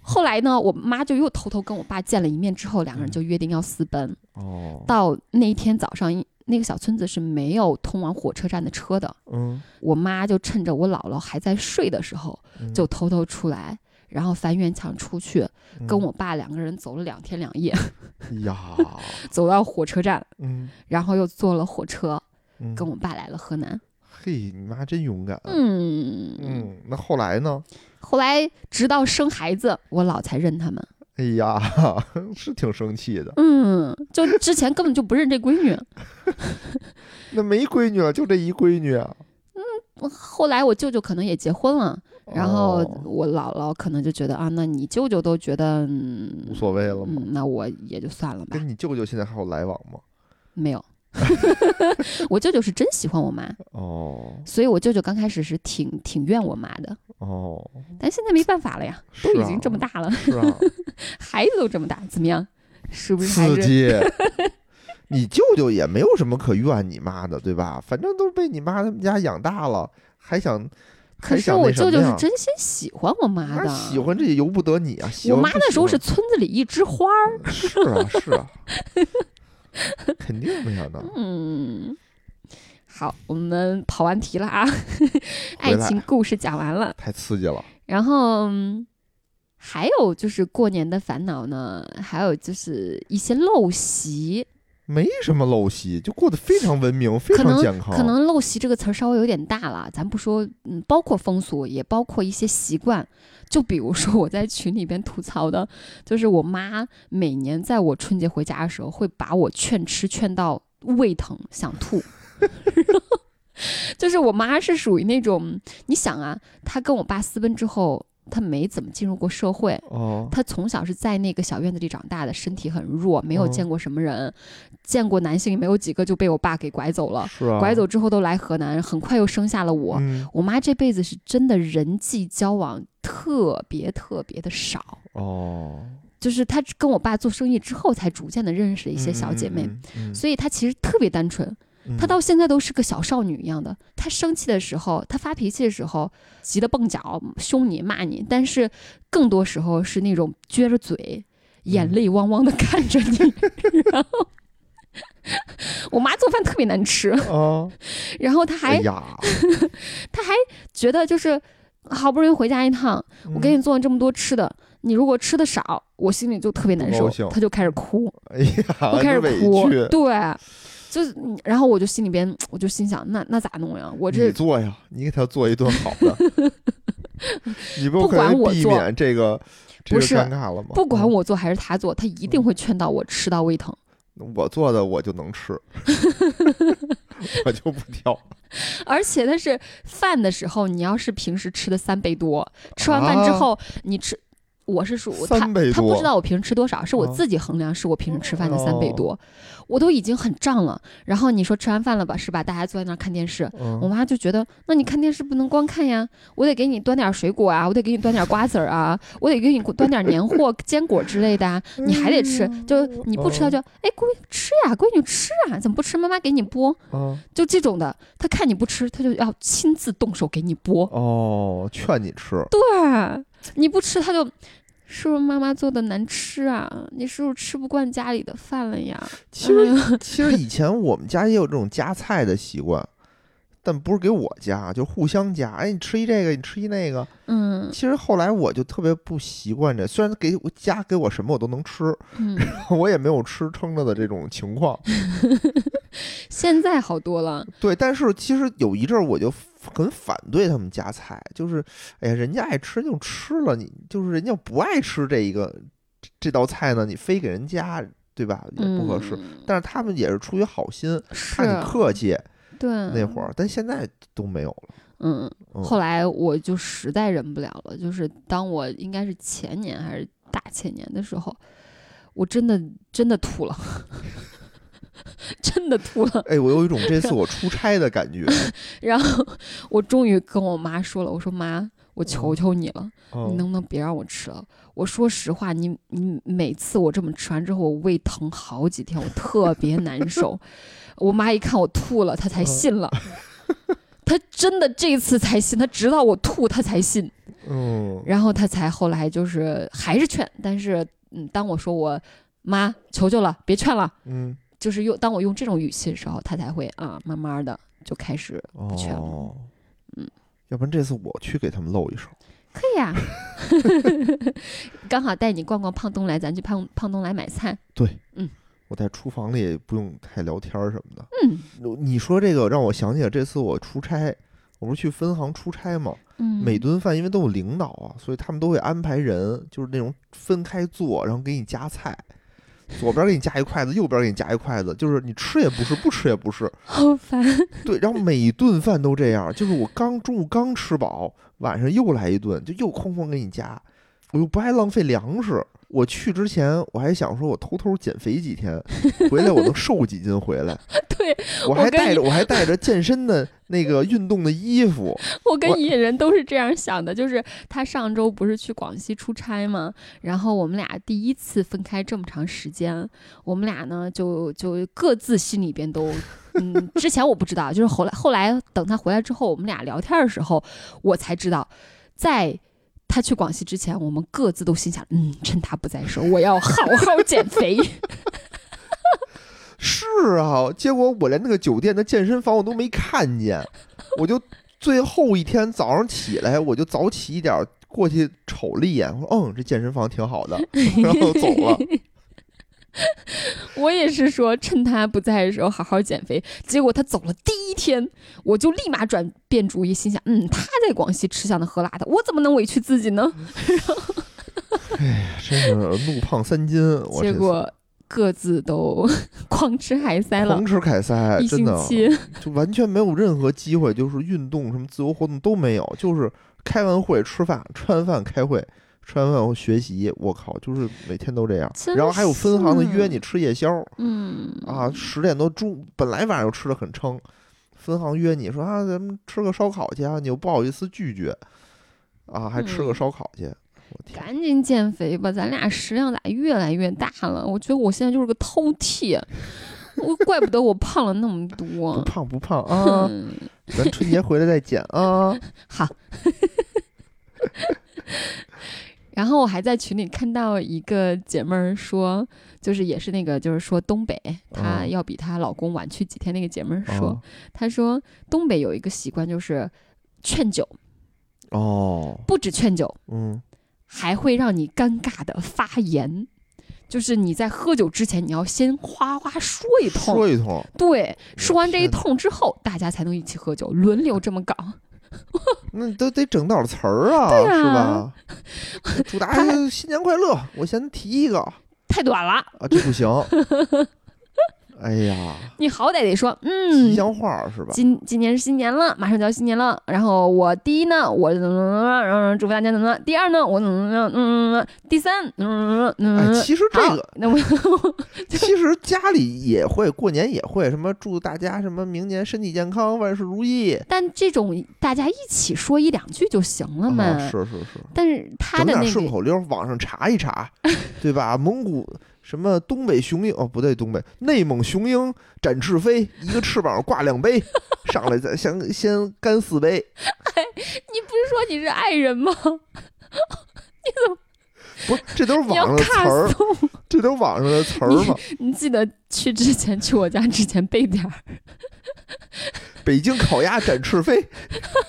后来呢，我妈就又偷偷跟我爸见了一面，之后两个人就约定要私奔。哦，到那一天早上，那个小村子是没有通往火车站的车的。嗯，我妈就趁着我姥姥还在睡的时候，嗯就偷偷出来，然后翻院墙出去，跟嗯我爸两个人走了两天两夜，呀，走到火车站，嗯然后又坐了火车，嗯，跟我爸来了河南。嘿，你妈真勇敢。嗯，嗯，那后来呢？后来直到生孩子，我姥才认他们。哎呀，是挺生气的。嗯，就之前根本就不认这闺女。那没闺女了，就这一闺女啊。嗯后来我舅舅可能也结婚了，然后哦我姥姥可能就觉得啊，那你舅舅都觉得嗯无所谓了吗？嗯，那我也就算了吧。跟你舅舅现在还有来往吗？没有，我舅舅是真喜欢我妈，哦所以我舅舅刚开始是挺挺怨我妈的，哦，但现在没办法了呀，都已经这么大了，是啊，孩子都这么大，怎么样？是不是？刺激。你舅舅也没有什么可怨你妈的，对吧？反正都被你妈他们家养大了，还想可是我舅舅是真心喜欢我妈的，喜欢这也由不得你啊。我妈那时候是村子里一枝花儿，是啊是啊，肯定没想到。嗯。好，我们跑完题了啊，爱情故事讲完了。太刺激了。然后嗯还有就是过年的烦恼呢，还有就是一些陋习，没什么陋习，就过得非常文明，非常健康。可能陋习这个词儿稍微有点大了，咱不说，嗯，包括风俗，也包括一些习惯。就比如说我在群里边吐槽的，就是我妈每年在我春节回家的时候，会把我劝吃劝到胃疼想吐。就是我妈是属于那种，你想啊，她跟我爸私奔之后，她没怎么进入过社会，哦，她从小是在那个小院子里长大的，身体很弱，没有哦见过什么人，见过男性也没有几个，就被我爸给拐走了。是啊，拐走之后都来河南，很快又生下了我。嗯我妈这辈子是真的人际交往特别特别的少，哦，就是她跟我爸做生意之后，才逐渐的认识一些小姐妹，嗯，嗯所以她其实特别单纯。嗯她到现在都是个小少女一样的。她生气的时候，她发脾气的时候，急得蹦脚，凶你骂你，但是更多时候是那种撅着嘴，眼泪汪汪的 看着你，然后。我妈做饭特别难吃，哦，然后她还她 还觉得就是好不容易回家一趟，我给你，做了这么多吃的，你如果吃的少，我心里就特别难受她就开始哭，哎呀，我开始委哭，屈对，就是，然后我就心里边我就心想，那那咋弄呀？我这你做呀，你给他做一顿好的，你不不可能避管我做免这个这个尴尬了吗？不管嗯我做还是他做，他一定会劝到我吃到胃疼。我做的我就能吃，我就不挑。而且他是饭的时候，你要是平时吃的三倍多，吃完饭之后你吃。我是属他啊三倍，他不知道我平时吃多少，是我啊自己衡量，是我平时吃饭的三倍哦多，我都已经很胀了。然后你说吃完饭了吧，是吧？大家坐在那儿看电视，我嗯，妈就觉得，那你看电视不能光看呀，我得给你端点水果啊，我得给你端点瓜子儿啊，我得给你 端点年货、坚果之类的啊，你还得吃。就你不吃，她就哎闺女吃呀，闺女吃啊，怎么不吃？妈妈给你剥。啊就这种的，她看你不吃，她就要亲自动手给你剥。哦，劝你吃，对，你不吃，他就是不是妈妈做的难吃啊？你是不是吃不惯家里的饭了呀？其实哎其实以前我们家也有这种夹菜的习惯，但不是给我夹，就互相夹。哎，你吃一这个，你吃一那个。嗯其实后来我就特别不习惯这，虽然给我夹给我什么我都能吃，嗯，我也没有吃撑着的这种情况。现在好多了。对，但是其实有一阵儿我就很反对他们夹菜，就是哎呀，人家爱吃就吃了，你就是人家不爱吃这一个这这道菜呢，你非给人夹，对吧？也不合适。嗯但是他们也是出于好心，怕你客气对那会儿，但现在都没有了。嗯，嗯后来我就实在忍不了了，就是当我应该是前年还是大前年的时候，我真的真的吐了，真的吐了。哎，我有一种这次我出差的感觉。然后我终于跟我妈说了，我说妈，我求求你了，你嗯能不能别让我吃了？我说实话，你你每次我这么吃完之后，我胃疼好几天，我特别难受。我妈一看我吐了，她才信了。她真的这次才信，她直到我吐，她才信。嗯，然后她才后来就是还是劝，但是嗯，当我说我妈求求了，别劝了，嗯，就是用当我用这种语气的时候，他才会啊，慢慢的就开始不劝了。哦，嗯，要不然这次我去给他们露一手。可以啊、刚好带你逛逛胖东来，咱去胖胖东来买菜。对，嗯我在厨房里也不用太聊天儿什么的。嗯你说这个让我想起了这次我出差，我不是去分行出差嘛，嗯，每顿饭因为都有领导啊，所以他们都会安排人，就是那种分开坐，然后给你夹菜，左边给你夹一筷子，右边给你夹一筷子，就是你吃也不是，不吃也不是，好烦。对，然后每顿饭都这样，就是我刚中午刚吃饱，晚上又来一顿，就又哐哐给你夹，我又不爱浪费粮食。我去之前我还想说，我偷偷减肥几天，回来我能瘦几斤回来。对我还带着我还带着健身的 那个运动的衣服，我跟我野人都是这样想的，就是他上周不是去广西出差嘛，然后我们俩第一次分开这么长时间，我们俩呢就就各自心里边都，嗯，之前我不知道，就是后来后来等他回来之后，我们俩聊天的时候，我才知道，在。他去广西之前，我们各自都心想，嗯，趁他不在时候，我要好好减肥。是啊，结果我连那个酒店的健身房我都没看见，我就最后一天早上起来，我就早起一点过去瞅了一眼，我说嗯，这健身房挺好的，然后走了。我也是说，趁他不在的时候好好减肥。结果他走了第一天，我就立马转变主意，心想，嗯，他在广西吃香的喝辣的，我怎么能委屈自己呢？哎真是怒胖三斤，结果各自都狂吃海塞了狂吃海塞，一星真的期。就完全没有任何机会，就是运动什么自由活动都没有，就是开完会吃饭，吃完饭开会，吃完饭后学习。我靠，就是每天都这样。然后还有分行的约你吃夜宵嗯啊，十点多中，本来晚上就吃的很撑，分行约你说啊，咱们吃个烧烤去啊，你又不好意思拒绝，啊，还吃个嗯烧烤去。我天，赶紧减肥吧，咱俩食量咋越来越大了？我觉得我现在就是个饕餮，我怪不得我胖了那么多 不多。胖不胖啊，嗯，咱春节回来再减啊。好。然后我还在群里看到一个姐妹儿说，就是也是那个，就是说东北，她嗯要比她老公晚去几天。那个姐妹儿说，哦。她说东北有一个习惯，就是劝酒，哦，不止劝酒，嗯，还会让你尴尬的发言。就是你在喝酒之前，你要先哗哗说一通，说一通，对，说完这一通之后，大家才能一起喝酒，轮流这么搞。那你都得整点词儿啊，啊是吧？祝大家新年快乐！我先提一个太短了，啊，这不行。哎呀，你好歹得说，吉嗯，祥话是吧？今今年是新年了，马上就要新年了。然后我第一呢，我怎么怎么，然后祝福大家怎么。第二呢，我怎么怎么，嗯嗯。第三，嗯嗯哎，嗯。其实这个，那我 其实家里也会，过年也会什么祝大家什么明年身体健康，万事如意。但这种大家一起说一两句就行了嘛。啊，是是是，但是他的那个顺口溜，网上查一查，对吧？蒙古什么东北雄鹰哦，不对，东北内蒙雄鹰展翅飞，一个翅膀挂两杯，上来再先先干四杯。哎你不是说你是爱人吗？你怎么不是，这都是网上的词儿，这都是网上的词儿嘛。你记得去之前去我家之前备点儿。北京烤鸭展翅飞，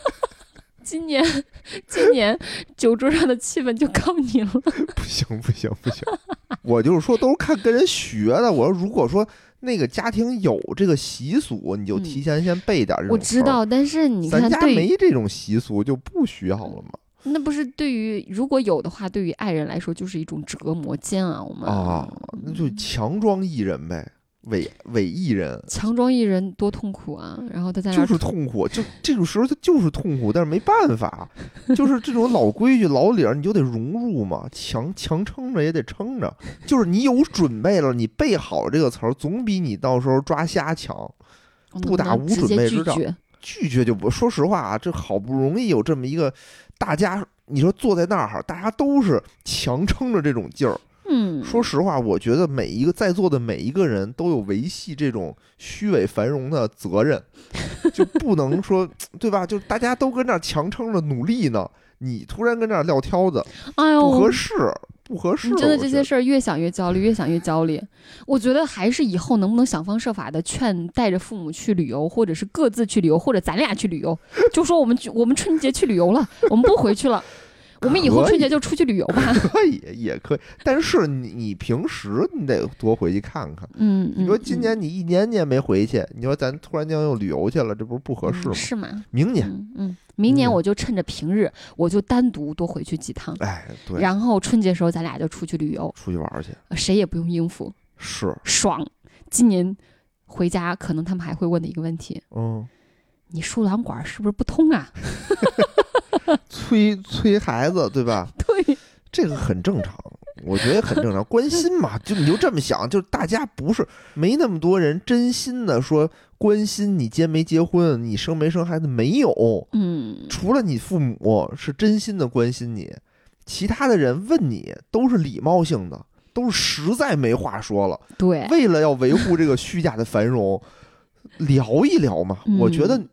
今年，今年酒桌上的气氛就靠你了。不行不行不行，我就是说都是看跟人学的。我说如果说那个家庭有这个习俗，你就嗯提前先备点儿这种。我知道，但是你看咱家，没这种习俗就不需要了吗。那不是对于如果有的话，对于爱人来说就是一种折磨煎熬吗。啊，那就强装艺人呗，伪伪艺人。强装艺人多痛苦啊！然后他在那就是痛苦，就这种时候他就是痛苦，但是没办法，就是这种老规矩老理儿，你就得融入嘛，强强撑着也得撑着。就是你有准备了，你背好这个词儿，总比你到时候抓瞎强。不打无准备之仗拒绝。拒绝就不说实话啊，这好不容易有这么一个大家，你说坐在那儿哈，大家都是强撑着这种劲儿。嗯，说实话，我觉得每一个在座的每一个人都有维系这种虚伪繁荣的责任，就不能说对吧？就大家都跟那儿强撑着努力呢，你突然跟那儿撂挑子，哎呦，不合适，不合适。你真的这些事儿越想越焦虑，越想越焦虑。我觉得还是以后能不能想方设法的劝带着父母去旅游，或者是各自去旅游，或者咱俩去旅游，就说我们去我们春节去旅游了，我们不回去了。我们以后春节就出去旅游吧。可以也可以，但是你你平时你得多回去看看。嗯，你说今年你一年你也没回去，你说咱突然间又旅游去了，这不是不合适吗？嗯是吗？明年，嗯嗯，明年嗯我就趁着平日，我就单独多回去几趟，哎，对，然后春节时候咱俩就出去旅游，出去玩儿去呃谁也不用应付，是，爽。今年回家，可能他们还会问的一个问题：嗯，你输卵管是不是不通啊？催催孩子对吧？对，这个很正常，我觉得也很正常，关心嘛，就你就这么想，就是大家不是没那么多人真心的说关心你结没结婚，你生没生孩子，没有，嗯，除了你父母是真心的关心你，其他的人问你都是礼貌性的，都是实在没话说了，对，为了要维护这个虚假的繁荣，聊一聊嘛，我觉得嗯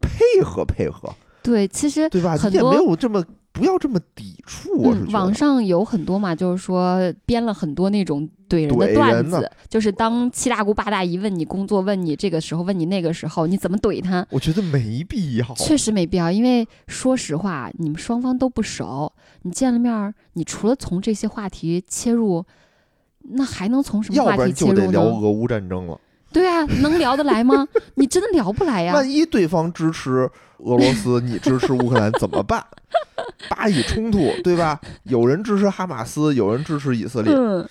配合配合，对，其实对吧？很多没有这么不要这么抵触，我是嗯，网上有很多嘛，就是说编了很多那种怼人的段子，就是当七大姑八大姨问你工作，问你这个时候，问你那个时候，你怎么怼他？我觉得没必要。确实没必要，因为说实话，你们双方都不熟，你见了面儿，你除了从这些话题切入，那还能从什么话题不然就得切入呢？聊俄乌战争了。对啊，能聊得来吗？你真的聊不来呀。万一对方支持俄罗斯，你支持乌克兰怎么办？巴以冲突，对吧？有人支持哈马斯，有人支持以色列，嗯，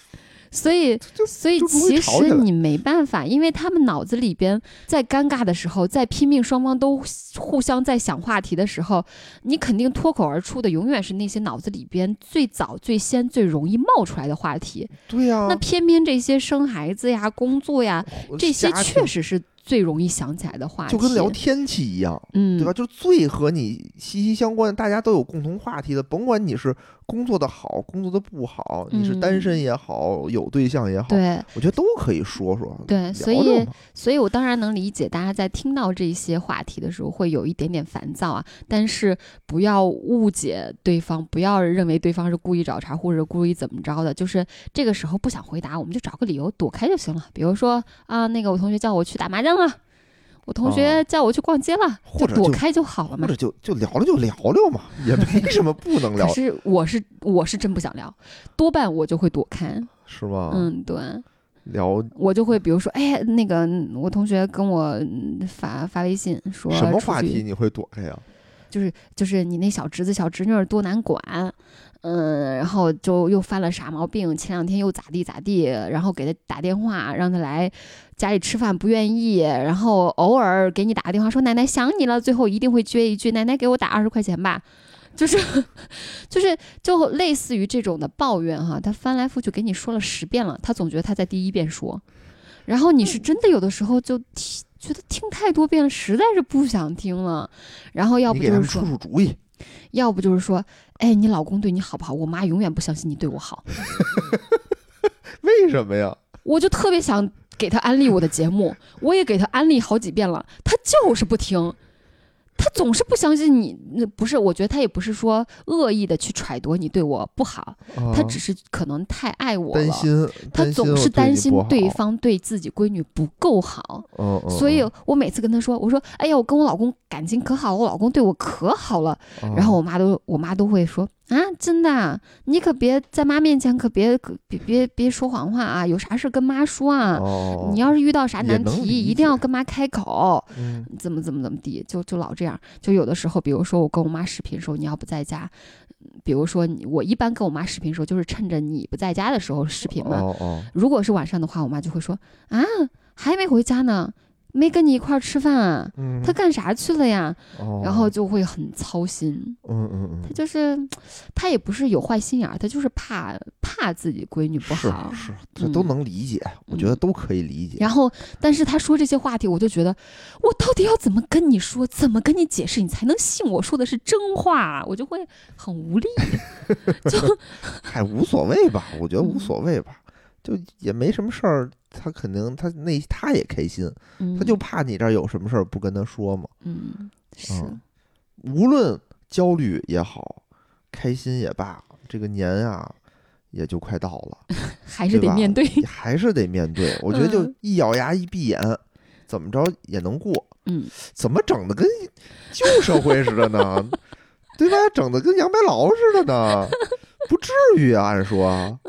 所以所以其实你没办法，因为他们脑子里边在尴尬的时候，在拼命双方都互相在想话题的时候，你肯定脱口而出的永远是那些脑子里边最早、最先、最容易冒出来的话题。对呀、那偏偏这些生孩子呀、工作呀，这些确实是最容易想起来的话题。就跟聊天气一样，嗯，对吧？？就是最和你息息相关，大家都有共同话题的，甭管你是工作的好，工作的不好，你是单嗯身也好，有对象也好，对我觉得都可以说说，对，聊所以所以我当然能理解大家在听到这些话题的时候会有一点点烦躁啊，但是不要误解对方，不要认为对方是故意找茬或者故意怎么着的，就是这个时候不想回答，我们就找个理由躲开就行了。比如说啊，那个我同学叫我去打麻将了。我同学叫我去逛街了，哦或者就躲开就好了嘛或者。就就聊聊就聊聊嘛，也没什么不能聊可，是我是我是真不想聊，多半我就会躲开。是吗？嗯，对。聊我就会比如说，哎，那个我同学跟我嗯发发微信说什么话题你会躲开呀？就是就是你那小侄子小侄女儿多难管，嗯，然后就又犯了啥毛病，前两天又咋地咋地，然后给他打电话让他来家里吃饭不愿意，然后偶尔给你打个电话说奶奶想你了，最后一定会撅一句奶奶给我打二十块钱吧。就是，就是，就类似于这种的抱怨哈，他翻来覆去给你说了十遍了，他总觉得他在第一遍说，然后你是真的有的时候就听觉得听太多遍了，实在是不想听了，然后要不就是说出出主意，要不就是说，哎，你老公对你好不好？我妈永远不相信你对我好，为什么呀？我就特别想给他安利我的节目，我也给他安利好几遍了，他就是不听。他总是不相信你，那不是？我觉得他也不是说恶意的去揣度你对我不好，他啊只是可能太爱我了，担心，他总是担心对方对自己闺女不够好，所以嗯我每次跟他说，我说，哎呀，我跟我老公感情可好，我老公对我可好了，然后啊我妈都我妈都会说啊，真的啊，你可别在妈面前可别可别别别说谎话啊，有啥事跟妈说啊。哦，你要是遇到啥难题，一定要跟妈开口，嗯怎么怎么怎么地，就就老这样。就有的时候，比如说我跟我妈视频的时候，你要不在家，比如说你我一般跟我妈视频的时候，就是趁着你不在家的时候视频嘛。哦哦，如果是晚上的话，我妈就会说啊，还没回家呢，没跟你一块儿吃饭啊，嗯，他干啥去了呀？哦然后就会很操心。嗯嗯嗯，他就是，他也不是有坏心眼儿，他就是怕怕自己闺女不好。是，这都嗯能理解，我觉得嗯都可以理解。然后，但是他说这些话题，我就觉得，我到底要怎么跟你说，怎么跟你解释，你才能信我说的是真话？我就会很无力。就嗨，无所谓吧，我觉得无嗯所谓吧，就也没什么事儿。他肯定他那他也开心，嗯他就怕你这儿有什么事儿不跟他说嘛。嗯是嗯无论焦虑也好，开心也罢，这个年啊也就快到了，还是对吧得面对。你还是得面对。我觉得就嗯一咬牙一闭眼，怎么着也能过。嗯，怎么整的跟旧社会似的呢？对吧？整的跟杨白劳似的呢，不至于啊，按说。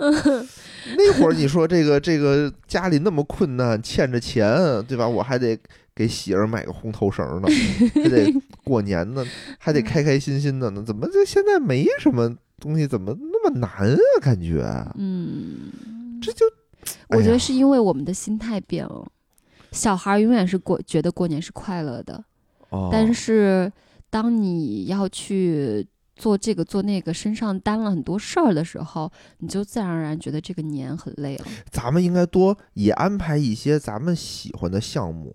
那会儿你说这个这个家里那么困难，欠着钱，对吧？我还得给媳妇儿买个红头绳呢，还得 过年呢，还得开开心心的呢。怎么这现在没什么东西，怎么那么难啊？感觉嗯，这就我觉得是因为我们的心态变了。小孩儿永远是过觉得过年是快乐的，哦，但是当你要去做这个做那个，身上担了很多事儿的时候，你就自然而然觉得这个年很累了。咱们应该多也安排一些咱们喜欢的项目，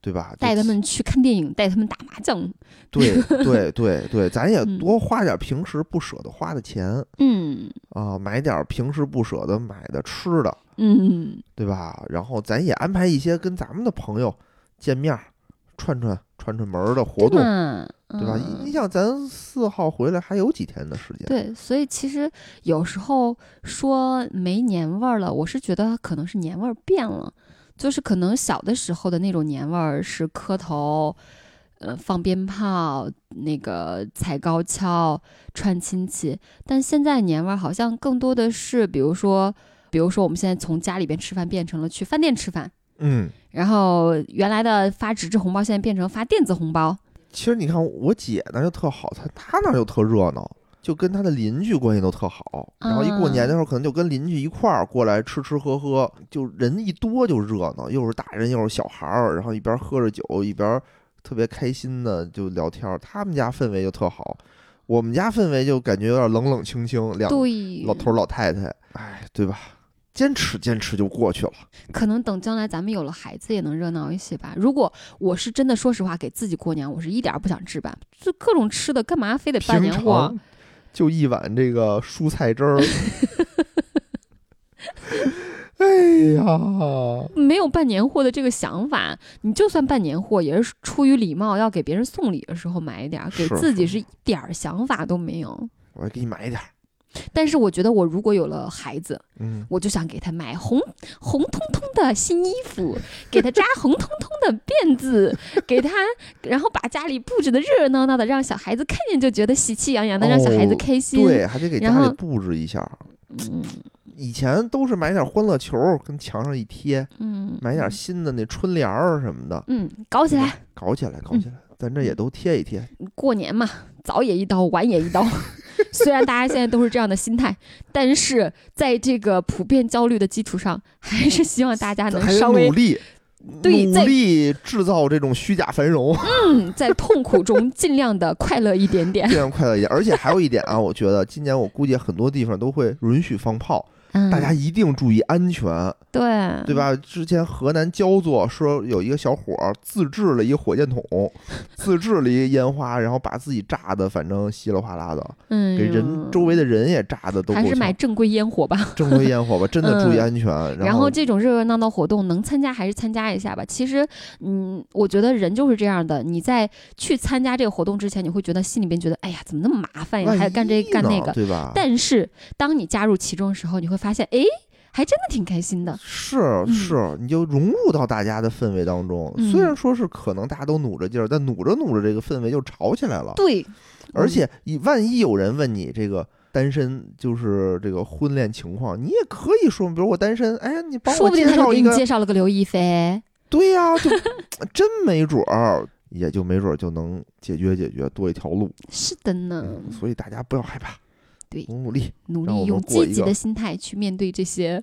对吧？带他们去看电影，带他们打麻将。对 对对对，咱也嗯多花点平时不舍得花的钱嗯啊，买点平时不舍得买的吃的，嗯，对吧？然后咱也安排一些跟咱们的朋友见面儿、串串串串门儿的活动，嘛对吧？嗯。你想，咱四号回来还有几天的时间？对，所以其实有时候说没年味儿了，我是觉得可能是年味儿变了，就是可能小的时候的那种年味儿是磕头，呃，放鞭炮，那个踩高跷、串亲戚，但现在年味儿好像更多的是，比如说，比如说我们现在从家里边吃饭变成了去饭店吃饭，嗯，然后原来的发纸质红包现在变成发电子红包，其实你看我姐那儿就特好，她她那儿就特热闹。就跟她的邻居关系都特好，然后一过年的时候，可能就跟邻居一块儿过来吃吃喝喝，就人一多就热闹，又是大人又是小孩儿，然后一边喝着酒一边特别开心的就聊天儿。他们家氛围就特好，我们家氛围就感觉有点冷冷清清，两对，老头儿老太太，哎，对吧？坚持坚持就过去了。可能等将来咱们有了孩子也能热闹一些吧。如果我是真的说实话给自己过年，我是一点儿不想置办，就各种吃的，干嘛非得办年货？就一碗这个蔬菜汁儿。哎呀，没有办年货的这个想法，你就算办年货，也是出于礼貌，要给别人送礼的时候买一点儿，给自己是一点儿想法都没有。我给你买一点儿。但是我觉得，我如果有了孩子，嗯，我就想给他买红红彤彤的新衣服，给他扎红彤彤的辫子，给他，然后把家里布置的热热闹闹的，让小孩子看见就觉得喜气洋洋的，让小孩子哦开心。对，还得给家里布置一下。嗯以前都是买点欢乐球儿跟墙上一贴，嗯，买点新的那春联儿什么的，嗯，搞起来。搞起来，搞起来。咱这也都贴一贴。过年嘛，早也一刀，晚也一刀。虽然大家现在都是这样的心态，但是在这个普遍焦虑的基础上，还是希望大家能稍微努力，努对努力制造这种虚假繁荣，嗯，在痛苦中尽量的快乐一点点。尽量快乐一点。而且还有一点啊，我觉得今年我估计很多地方都会允许放炮，嗯，大家一定注意安全，对对？吧？之前河南焦作说有一个小伙儿自制了一个火箭筒，自制了一个烟花，然后把自己炸的反正稀里哗啦的，嗯，给人周围的人也炸的都还是买正规烟火吧。正规烟火吧，真的 注意嗯安全。然后后这种热热闹闹活动能参加还是参加一下吧。其实，嗯，我觉得人就是这样的。你在去参加这个活动之前，你会觉得心里边觉得，哎呀，怎么那么麻烦呀，还要干这干那个。对吧？但是当你加入其中的时候，你会发现，哎，还真的挺开心的。是嗯是，你就融入到大家的氛围当中。嗯虽然说是可能大家都努着劲儿，但努着努着这个氛围就吵起来了。对，而且你万一有人问你这个单身就是这个婚恋情况，你也可以说，比如我单身，哎呀，你帮我说不定他就介绍一个，给你介绍了个刘亦菲。对呀、就真没准儿，也就没准儿就能解决解决，多一条路。是的呢，嗯，所以大家不要害怕，对努努力。努力用积极的心态去面对这些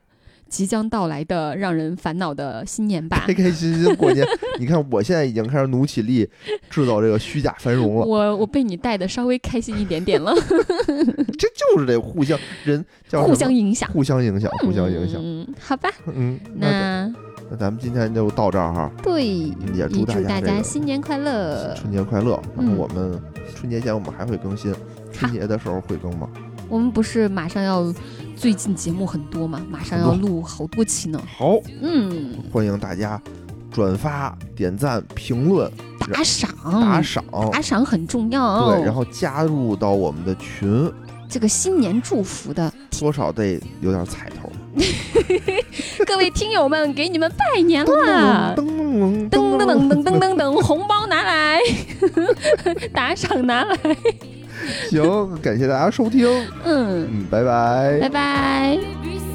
即将到来的让人烦恼的新年吧开。开心心过年。你看，我现在已经开始努起力制造这个虚假繁荣了。我我被你带的稍微开心一点点了，这就是得互相人 叫互相影响，互相影响，互相影响。嗯，好吧，嗯，那那那咱们今天就到这儿哈。对，也祝大家新年快乐。春节快乐！然后嗯我们春节前我们还会更新，春节的时候会更吗？我们不是马上要最近节目很多嘛，马上要录好多期呢。好，嗯，欢迎大家转发、点赞、评论、打赏，打赏，打赏很重要。对，然后加入到我们的群，这个新年祝福的多少得有点彩头。各位听友们，给你们拜年啦！噔噔噔噔噔噔噔噔噔噔，红包拿来，打赏拿来。行，感谢大家收听，嗯，嗯，拜拜。拜拜。